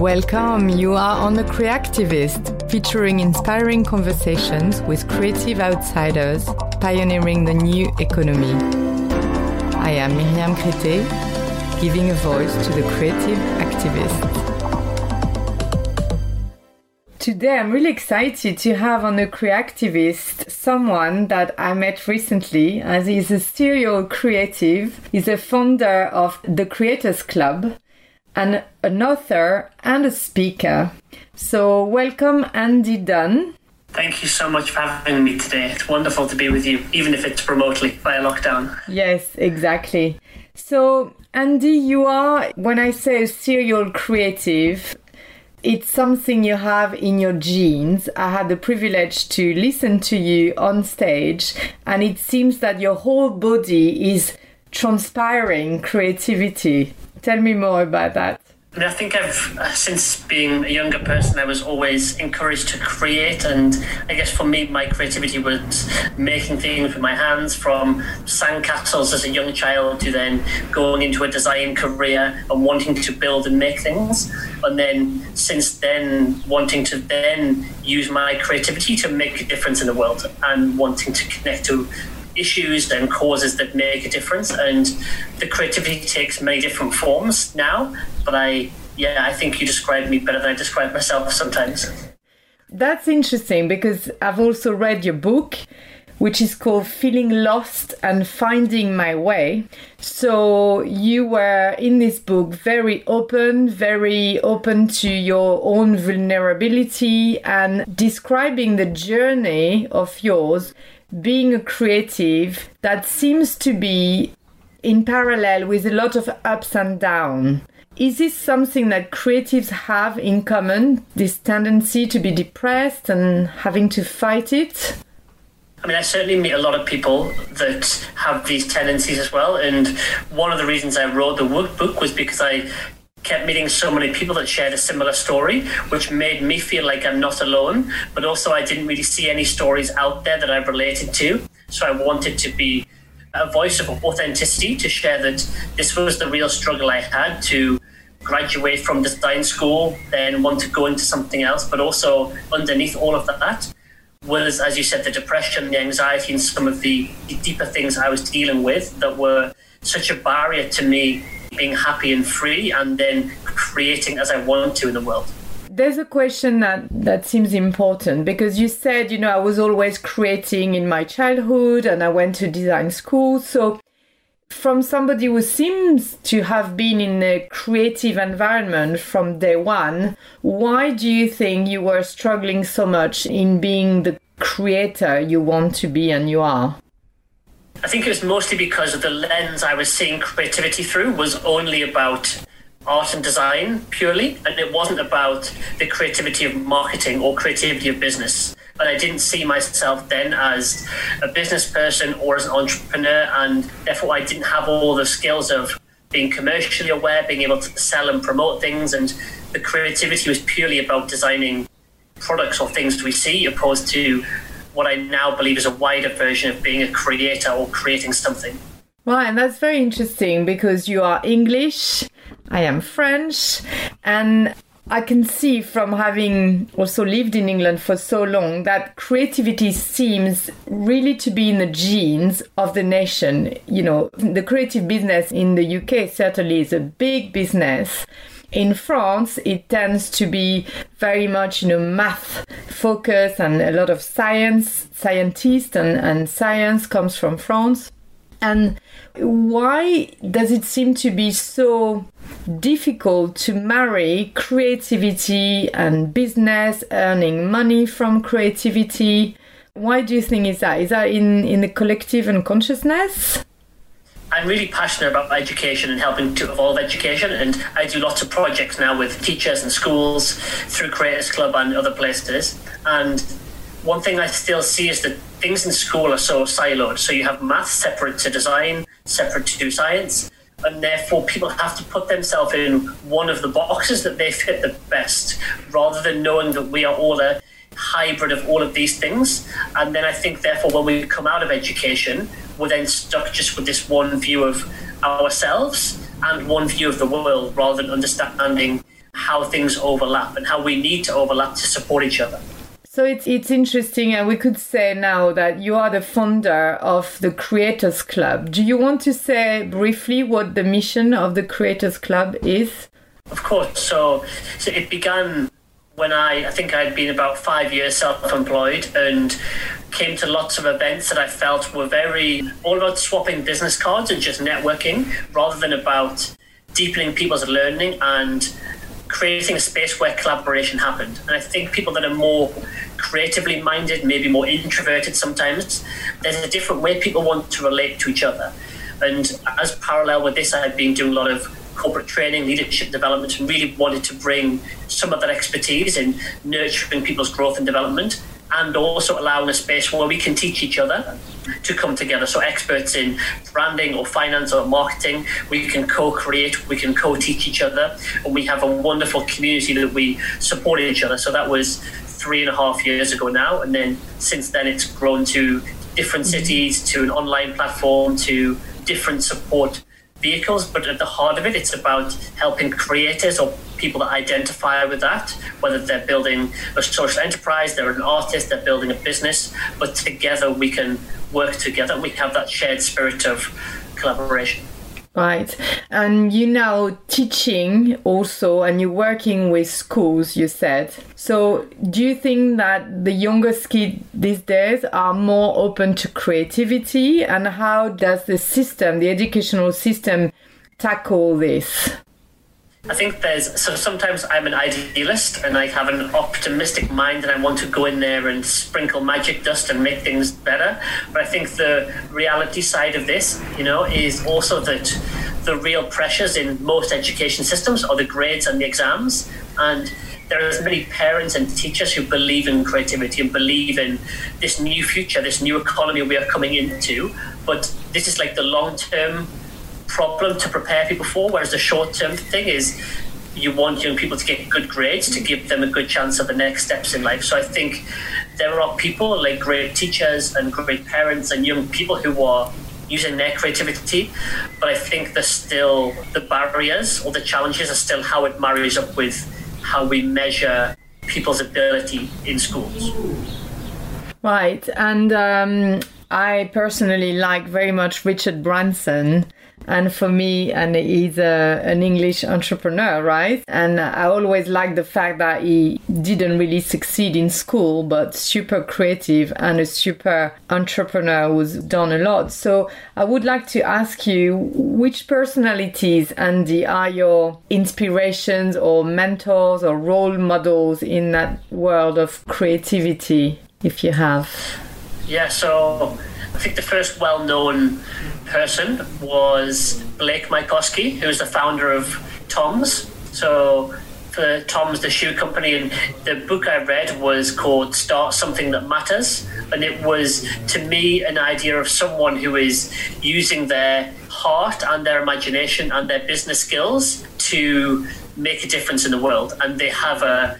Welcome, you are on The Creativist, featuring inspiring conversations with creative outsiders pioneering the new economy. I am Miriam Crété, giving a voice to the creative activists. Today, I'm really excited to have on the Creativist someone that I met recently, as he's a serial creative. He's a founder of the Creators Club and an author and a speaker. So, welcome, Andy Dunn. Thank you so much for having me today. It's wonderful to be with you, even if it's remotely via lockdown. Yes, exactly. So, Andy, you are, when I say a serial creative, it's something you have in your genes. I had the privilege to listen to you on stage, and it seems that your whole body is transpiring creativity. Tell me more about that. I, think I've, uh, since being a younger person, I was always encouraged to create. And I guess for me, my creativity was making things with my hands from sandcastles as a young child to then going into a design career and wanting to build and make things. And then since then, wanting to then use my creativity to make a difference in the world and wanting to connect to issues and causes that make a difference. And the creativity takes many different forms now. But I, yeah, I think you described me better than I describe myself sometimes. That's interesting because I've also read your book, which is called Feeling Lost and Finding My Way. So you were in this book very open, very open to your own vulnerability and describing the journey of yours being a creative that seems to be in parallel with a lot of ups and downs. Is this something that creatives have in common, this tendency to be depressed and having to fight it? I mean, I certainly meet a lot of people that have these tendencies as well. And one of the reasons I wrote the workbook was because I kept meeting so many people that shared a similar story, which made me feel like I'm not alone. But also, I didn't really see any stories out there that I related to. So I wanted to be a voice of authenticity to share that this was the real struggle I had to graduate from design school, then want to go into something else. But also, underneath all of that, was, as you said, the depression, the anxiety, and some of the deeper things I was dealing with that were such a barrier to me being happy and free and then creating as I want to in the world. There's a question that, that seems important because you said, you know, I was always creating in my childhood and I went to design school. So, from somebody who seems to have been in a creative environment from day one, why do you think you were struggling so much in being the creator you want to be and you are? I think it was mostly because of the lens I was seeing creativity through was only about art and design purely, and it wasn't about the creativity of marketing or creativity of business. And I didn't see myself then as a business person or as an entrepreneur, and therefore I didn't have all the skills of being commercially aware, being able to sell and promote things, and the creativity was purely about designing products or things we see, opposed to what I now believe is a wider version of being a creator or creating something. Right, and that's very interesting because you are English, I am French, and I can see from having also lived in England for so long that creativity seems really to be in the genes of the nation. You know, the creative business in the UK certainly is a big business in France, it tends to be very much, you know, math focus and a lot of science, scientists and, and science comes from France. And why does it seem to be so difficult to marry creativity and business, earning money from creativity? Why do you think is that? Is that in, in the collective unconsciousness? I'm really passionate about education and helping to evolve education, and I do lots of projects now with teachers and schools through Creators Club and other places. And one thing I still see is that things in school are so siloed. So you have maths separate to design, separate to science, and therefore people have to put themselves in one of the boxes that they fit the best, rather than knowing that we are all a hybrid of all of these things. And then I think, therefore, when we come out of education, we're then stuck just with this one view of ourselves and one view of the world rather than understanding how things overlap and how we need to overlap to support each other. So it's it's interesting, and we could say now that you are the founder of the Creators Club. Do you want to say briefly what the mission of the Creators Club is? Of course. So, so it began when I I think I'd been about five years self-employed and came to lots of events that I felt were very all about swapping business cards and just networking rather than about deepening people's learning and creating a space where collaboration happened. And I think people that are more creatively minded, maybe more introverted sometimes, there's a different way people want to relate to each other. And as parallel with this, I've been doing a lot of corporate training, leadership development, and really wanted to bring some of that expertise in nurturing people's growth and development and also allowing a space where we can teach each other to come together. So, experts in branding or finance or marketing, we can co create, we can co teach each other, and we have a wonderful community that we support each other. So, that was three and a half years ago now. And then since then, it's grown to different cities, to an online platform, to different support vehicles. But at the heart of it, it's about helping creators or people that identify with that, whether they're building a social enterprise, they're an artist, they're building a business, but together we can work together. We have that shared spirit of collaboration. Right. And you now teaching also and you're working with schools, you said. So do you think that the youngest kids these days are more open to creativity and how does the system, the educational system tackle this? I think there's so sometimes I'm an idealist and I have an optimistic mind and I want to go in there and sprinkle magic dust and make things better. But I think the reality side of this, you know, is also that the real pressures in most education systems are the grades and the exams. And there are as many parents and teachers who believe in creativity and believe in this new future, this new economy we are coming into. But this is like the long term problem to prepare people for, whereas the short term thing is you want young people to get good grades to give them a good chance of the next steps in life. So I think there are people like great teachers and great parents and young people who are using their creativity, but I think there's still the barriers or the challenges are still how it marries up with how we measure people's ability in schools. Right, and um, I personally like very much Richard Branson and for me and he's a, an english entrepreneur right? And i always like the fact that he didn't really succeed in school but super creative and a super entrepreneur who's done a lot. So i would like to ask you which personalities andy are your inspirations or mentors or role models in that world of creativity if you have? Yeah so I think the first well known person was Blake Mycoskie, who was the founder of Tom's. So, for Tom's, the shoe company, and the book I read was called Start Something That Matters. And it was, to me, an idea of someone who is using their heart and their imagination and their business skills to make a difference in the world. And they have a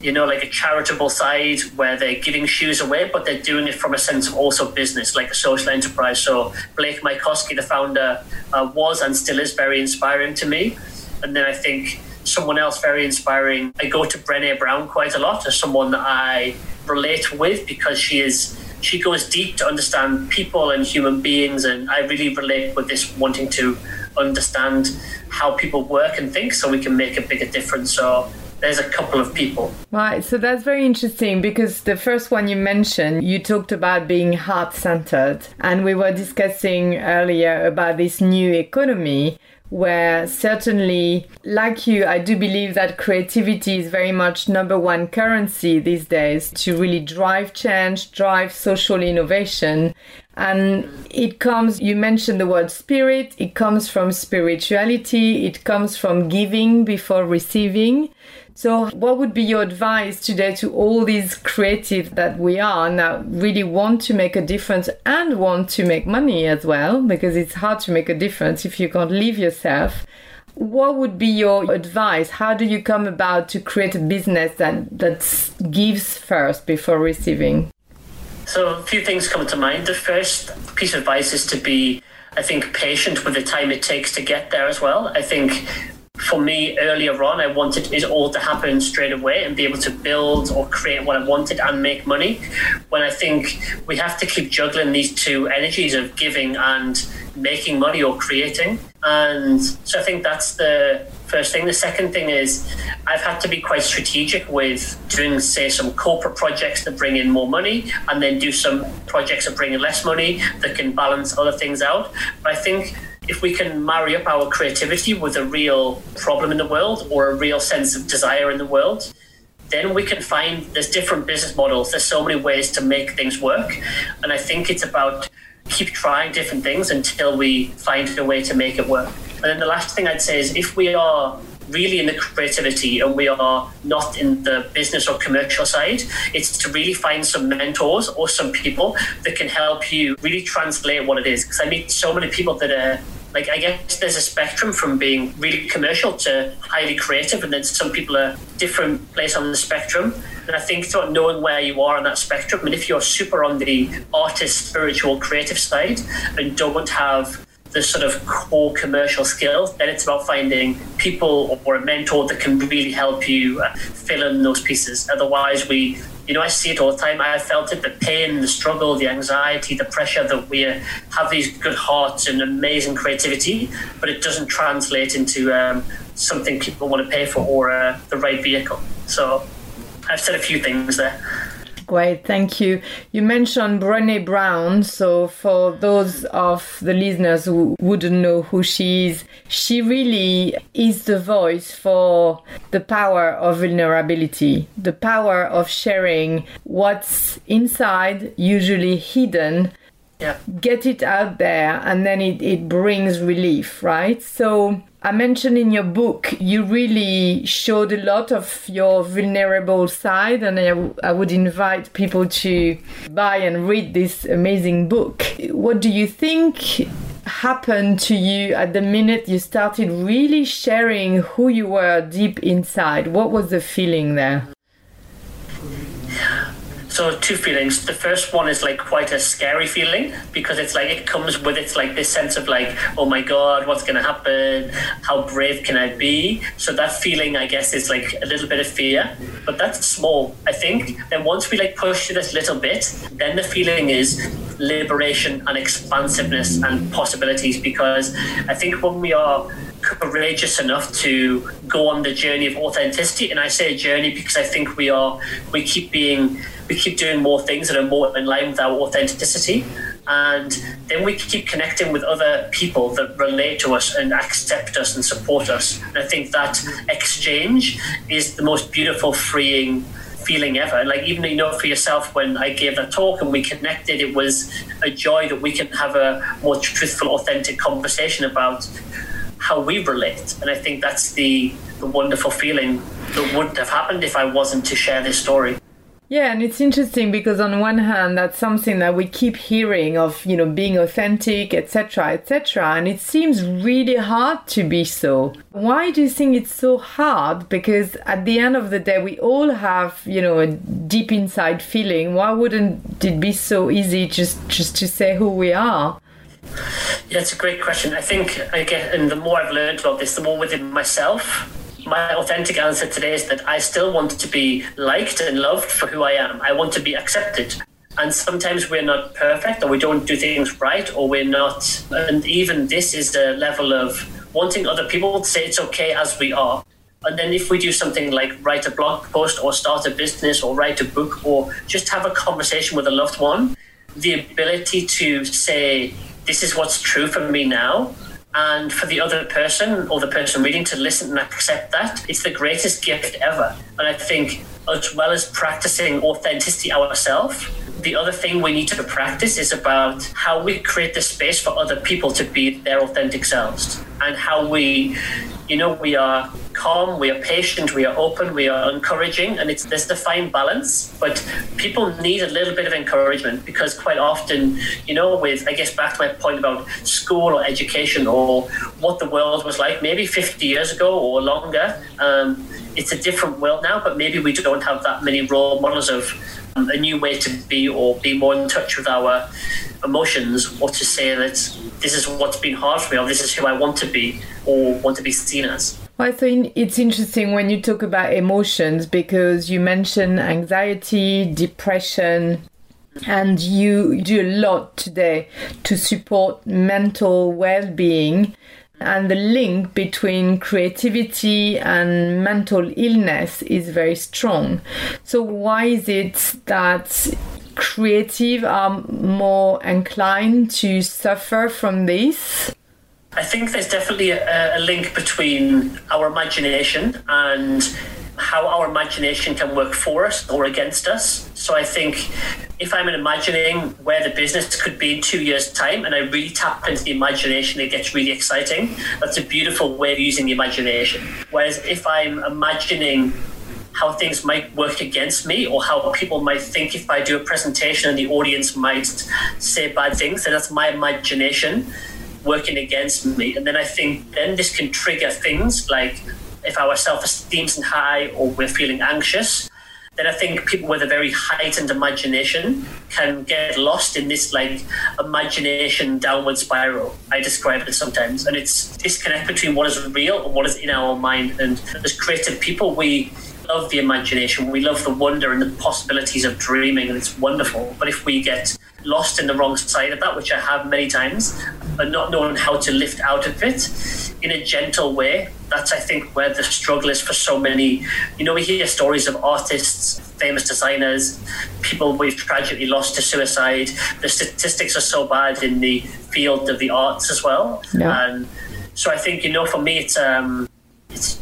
you know, like a charitable side where they're giving shoes away, but they're doing it from a sense of also business, like a social enterprise. So Blake Mycoskie, the founder, uh, was and still is very inspiring to me. And then I think someone else very inspiring, I go to Brené Brown quite a lot as someone that I relate with because she is she goes deep to understand people and human beings and I really relate with this wanting to understand how people work and think so we can make a bigger difference. So there's a couple of people. Right, so that's very interesting because the first one you mentioned, you talked about being heart centered, and we were discussing earlier about this new economy where certainly, like you, I do believe that creativity is very much number one currency these days to really drive change, drive social innovation. And it comes, you mentioned the word spirit, it comes from spirituality, it comes from giving before receiving. So, what would be your advice today to all these creatives that we are now really want to make a difference and want to make money as well? Because it's hard to make a difference if you can't live yourself. What would be your advice? How do you come about to create a business that, that gives first before receiving? So, a few things come to mind. The first piece of advice is to be, I think, patient with the time it takes to get there as well. I think for me earlier on, I wanted it all to happen straight away and be able to build or create what I wanted and make money. When I think we have to keep juggling these two energies of giving and making money or creating. And so I think that's the first thing. The second thing is I've had to be quite strategic with doing, say, some corporate projects that bring in more money and then do some projects that bring in less money that can balance other things out. But I think if we can marry up our creativity with a real problem in the world or a real sense of desire in the world, then we can find there's different business models. There's so many ways to make things work. And I think it's about keep trying different things until we find a way to make it work. And then the last thing I'd say is if we are really in the creativity and we are not in the business or commercial side, it's to really find some mentors or some people that can help you really translate what it is. Because I meet so many people that are like I guess there's a spectrum from being really commercial to highly creative, and then some people are different place on the spectrum. And I think sort of knowing where you are on that spectrum, and if you're super on the artist, spiritual, creative side, and don't have the sort of core commercial skills, then it's about finding people or a mentor that can really help you uh, fill in those pieces. Otherwise, we you know, I see it all the time. I felt it the pain, the struggle, the anxiety, the pressure that we have these good hearts and amazing creativity, but it doesn't translate into um, something people want to pay for or uh, the right vehicle. So I've said a few things there. Great, thank you. You mentioned Brené Brown. So, for those of the listeners who wouldn't know who she is, she really is the voice for the power of vulnerability, the power of sharing what's inside, usually hidden. Yeah. Get it out there, and then it, it brings relief, right? So, I mentioned in your book you really showed a lot of your vulnerable side, and I, I would invite people to buy and read this amazing book. What do you think happened to you at the minute you started really sharing who you were deep inside? What was the feeling there? So two feelings. The first one is like quite a scary feeling because it's like it comes with it's like this sense of like, oh my god, what's gonna happen? How brave can I be? So that feeling, I guess, is like a little bit of fear, but that's small. I think. Then once we like push a little bit, then the feeling is liberation and expansiveness and possibilities because I think when we are courageous enough to go on the journey of authenticity. And I say journey because I think we are we keep being we keep doing more things that are more in line with our authenticity. And then we keep connecting with other people that relate to us and accept us and support us. And I think that exchange is the most beautiful, freeing feeling ever. Like even you know for yourself when I gave that talk and we connected, it was a joy that we can have a more truthful, authentic conversation about how we relate. And I think that's the, the wonderful feeling that wouldn't have happened if I wasn't to share this story. Yeah, and it's interesting because on one hand, that's something that we keep hearing of, you know, being authentic, etc., etc., and it seems really hard to be so. Why do you think it's so hard? Because at the end of the day, we all have, you know, a deep inside feeling. Why wouldn't it be so easy just just to say who we are? Yeah, it's a great question. I think I get, and the more I've learned about this, the more within myself. My authentic answer today is that I still want to be liked and loved for who I am. I want to be accepted. And sometimes we're not perfect, or we don't do things right, or we're not. And even this is a level of wanting other people to say it's okay as we are. And then if we do something like write a blog post, or start a business, or write a book, or just have a conversation with a loved one, the ability to say, this is what's true for me now. And for the other person or the person reading to listen and accept that, it's the greatest gift ever. And I think, as well as practicing authenticity ourselves, the other thing we need to practice is about how we create the space for other people to be their authentic selves and how we you know we are calm we are patient we are open we are encouraging and it's there's the fine balance but people need a little bit of encouragement because quite often you know with i guess back to my point about school or education or what the world was like maybe 50 years ago or longer um, it's a different world now but maybe we don't have that many role models of um, a new way to be or be more in touch with our emotions or to say that this is what's been hard for me or this is who I want to be or want to be seen as. Well, I think it's interesting when you talk about emotions because you mention anxiety, depression, and you do a lot today to support mental well being and the link between creativity and mental illness is very strong. So, why is it that creative are more inclined to suffer from this? I think there's definitely a, a link between our imagination and how our imagination can work for us or against us. So I think if I'm imagining where the business could be in two years' time and I really tap into the imagination, it gets really exciting. That's a beautiful way of using the imagination. Whereas if I'm imagining how things might work against me or how people might think if I do a presentation and the audience might say bad things, then that's my imagination working against me. And then I think then this can trigger things like if our self esteem isn't high or we're feeling anxious, then I think people with a very heightened imagination can get lost in this like imagination downward spiral. I describe it sometimes, and it's disconnect between what is real and what is in our mind. And as creative people, we love the imagination, we love the wonder and the possibilities of dreaming, and it's wonderful. But if we get lost in the wrong side of that, which I have many times, but not knowing how to lift out of it in a gentle way. That's, I think, where the struggle is for so many. You know, we hear stories of artists, famous designers, people we've tragically lost to suicide. The statistics are so bad in the field of the arts as well. Yeah. And so I think, you know, for me, it's. Um, it's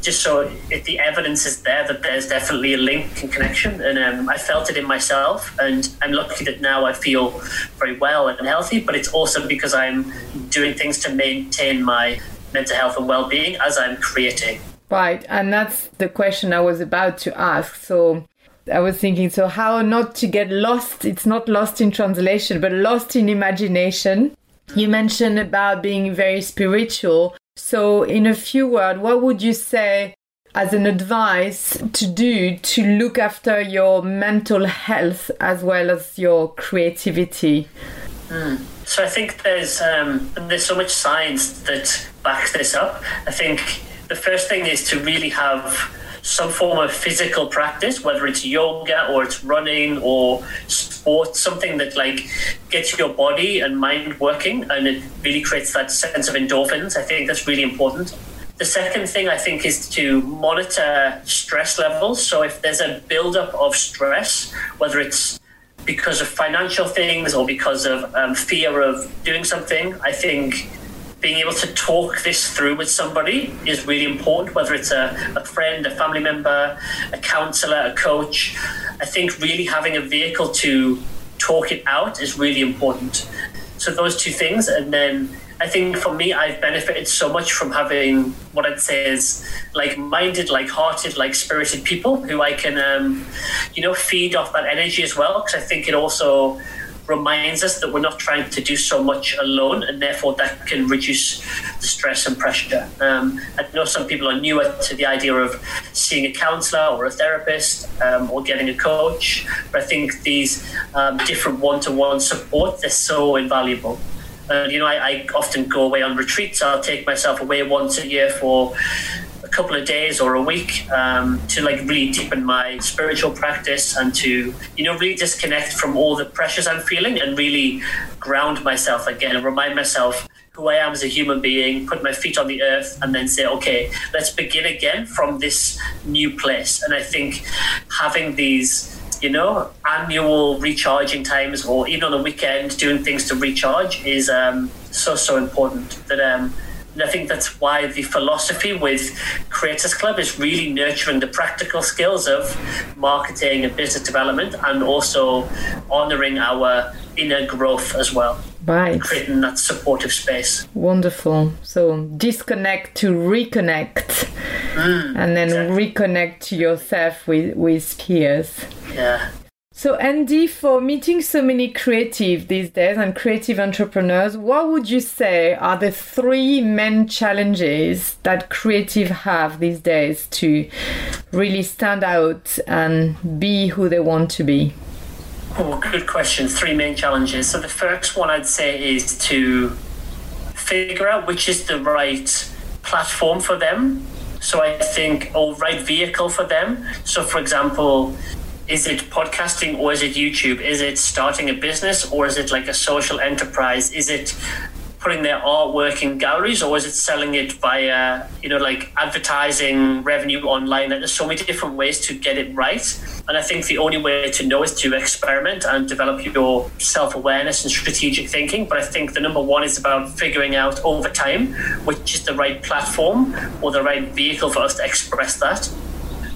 just so if the evidence is there that there's definitely a link and connection and um, i felt it in myself and i'm lucky that now i feel very well and healthy but it's also because i'm doing things to maintain my mental health and well-being as i'm creating right and that's the question i was about to ask so I was thinking, so how not to get lost? It's not lost in translation, but lost in imagination. You mentioned about being very spiritual. So, in a few words, what would you say as an advice to do to look after your mental health as well as your creativity? Mm. So I think there's um, there's so much science that backs this up. I think the first thing is to really have some form of physical practice, whether it's yoga or it's running or sports, something that like gets your body and mind working and it really creates that sense of endorphins. I think that's really important. The second thing I think is to monitor stress levels. So if there's a buildup of stress, whether it's because of financial things or because of um, fear of doing something, I think being able to talk this through with somebody is really important, whether it's a, a friend, a family member, a counselor, a coach. I think really having a vehicle to talk it out is really important. So those two things, and then I think for me, I've benefited so much from having what I'd say is like-minded, like-hearted, like-spirited people who I can, um, you know, feed off that energy as well. Because I think it also reminds us that we're not trying to do so much alone, and therefore that can reduce the stress and pressure. Um, I know some people are newer to the idea of seeing a counsellor or a therapist um, or getting a coach, but I think these um, different one-to-one support they're so invaluable. And you know, I, I often go away on retreats. I'll take myself away once a year for couple of days or a week um, to like really deepen my spiritual practice and to you know really disconnect from all the pressures I'm feeling and really ground myself again and remind myself who I am as a human being, put my feet on the earth, and then say, okay, let's begin again from this new place. And I think having these, you know, annual recharging times, or even on the weekend, doing things to recharge is um, so so important. That um, and I think that's why the philosophy with Creators Club is really nurturing the practical skills of marketing and business development and also honoring our inner growth as well. Right. Creating that supportive space. Wonderful. So disconnect to reconnect mm, and then exactly. reconnect to yourself with, with peers. Yeah. So, Andy, for meeting so many creative these days and creative entrepreneurs, what would you say are the three main challenges that creative have these days to really stand out and be who they want to be? Oh, good question. Three main challenges. So, the first one I'd say is to figure out which is the right platform for them So I think, or right vehicle for them. So, for example, is it podcasting or is it YouTube? Is it starting a business or is it like a social enterprise? Is it putting their artwork in galleries or is it selling it via you know like advertising revenue online there's so many different ways to get it right and i think the only way to know is to experiment and develop your self-awareness and strategic thinking but i think the number one is about figuring out over time which is the right platform or the right vehicle for us to express that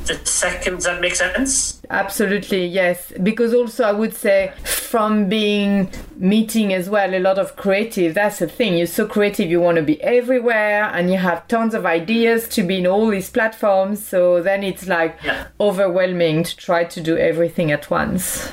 the second. Does that make sense? Absolutely, yes. Because also, I would say from being meeting as well a lot of creative. That's the thing. You're so creative. You want to be everywhere, and you have tons of ideas to be in all these platforms. So then it's like yeah. overwhelming to try to do everything at once.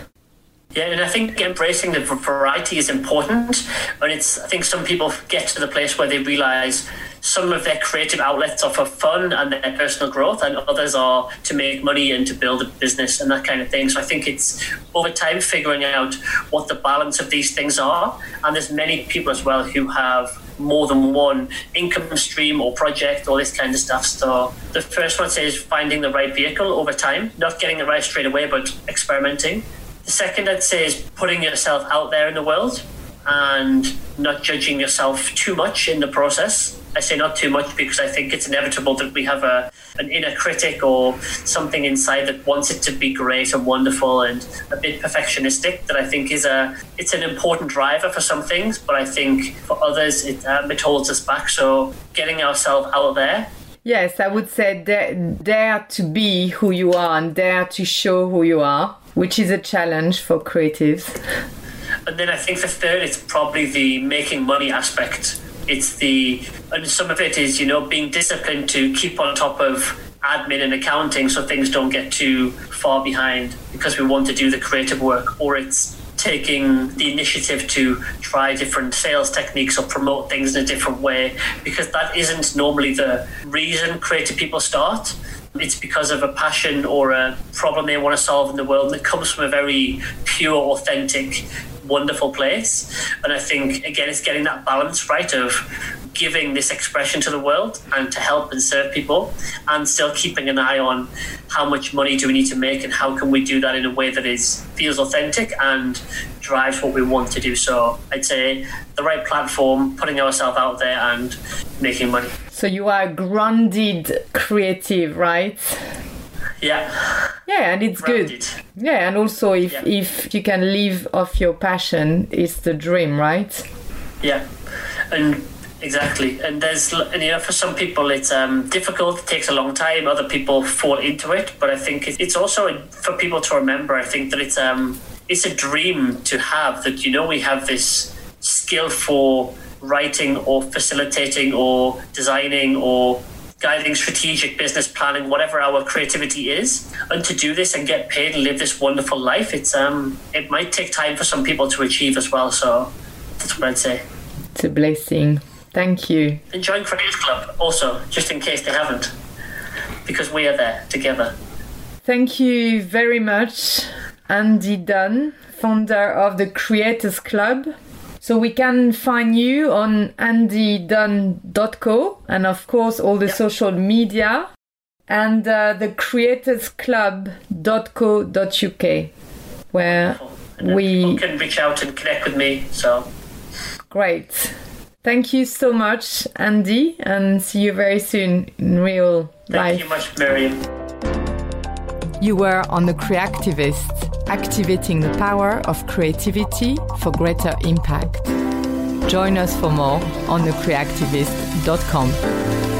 Yeah, and I think embracing the variety is important. And it's I think some people get to the place where they realize some of their creative outlets are for fun and their personal growth, and others are to make money and to build a business and that kind of thing. So I think it's over time figuring out what the balance of these things are. And there's many people as well who have more than one income stream or project, all this kind of stuff. So the first one is finding the right vehicle over time, not getting it right straight away, but experimenting. The second I'd say is putting yourself out there in the world and not judging yourself too much in the process. I say not too much because I think it's inevitable that we have a an inner critic or something inside that wants it to be great and wonderful and a bit perfectionistic. That I think is a it's an important driver for some things, but I think for others it, um, it holds us back. So getting ourselves out there Yes, I would say dare, dare, to be who you are and dare to show who you are, which is a challenge for creatives. And then I think the third is probably the making money aspect it's the and some of it is you know being disciplined to keep on top of admin and accounting so things don't get too far behind because we want to do the creative work or it's taking the initiative to try different sales techniques or promote things in a different way because that isn't normally the reason creative people start. It's because of a passion or a problem they want to solve in the world that comes from a very pure authentic wonderful place. And I think, again, it's getting that balance right of giving this expression to the world and to help and serve people and still keeping an eye on how much money do we need to make and how can we do that in a way that is feels authentic and drives what we want to do. So i'd say the right platform putting ourselves out there and making money. So you are grounded creative right? Yeah yeah and it's good. Yeah and also if yeah. if you can live off your passion it's the dream right? Yeah. And exactly. And there's and you know for some people it's um, difficult it takes a long time other people fall into it but i think it's also for people to remember i think that it's um it's a dream to have that you know we have this skill for writing or facilitating or designing or guiding strategic business planning, whatever our creativity is. And to do this and get paid and live this wonderful life, it's um it might take time for some people to achieve as well. So that's what I'd say. It's a blessing. Thank you. And join Creative Club also, just in case they haven't. Because we are there together. Thank you very much, Andy Dunn, founder of the Creators Club. So we can find you on andydunn.co and of course all the yep. social media and uh, the creatorsclub.co.uk where we can reach out and connect with me. So great. Thank you so much, Andy, and see you very soon in real Thank life. Thank you much, Miriam. You were on the Creativist activating the power of creativity for greater impact. Join us for more on thecreativist.com.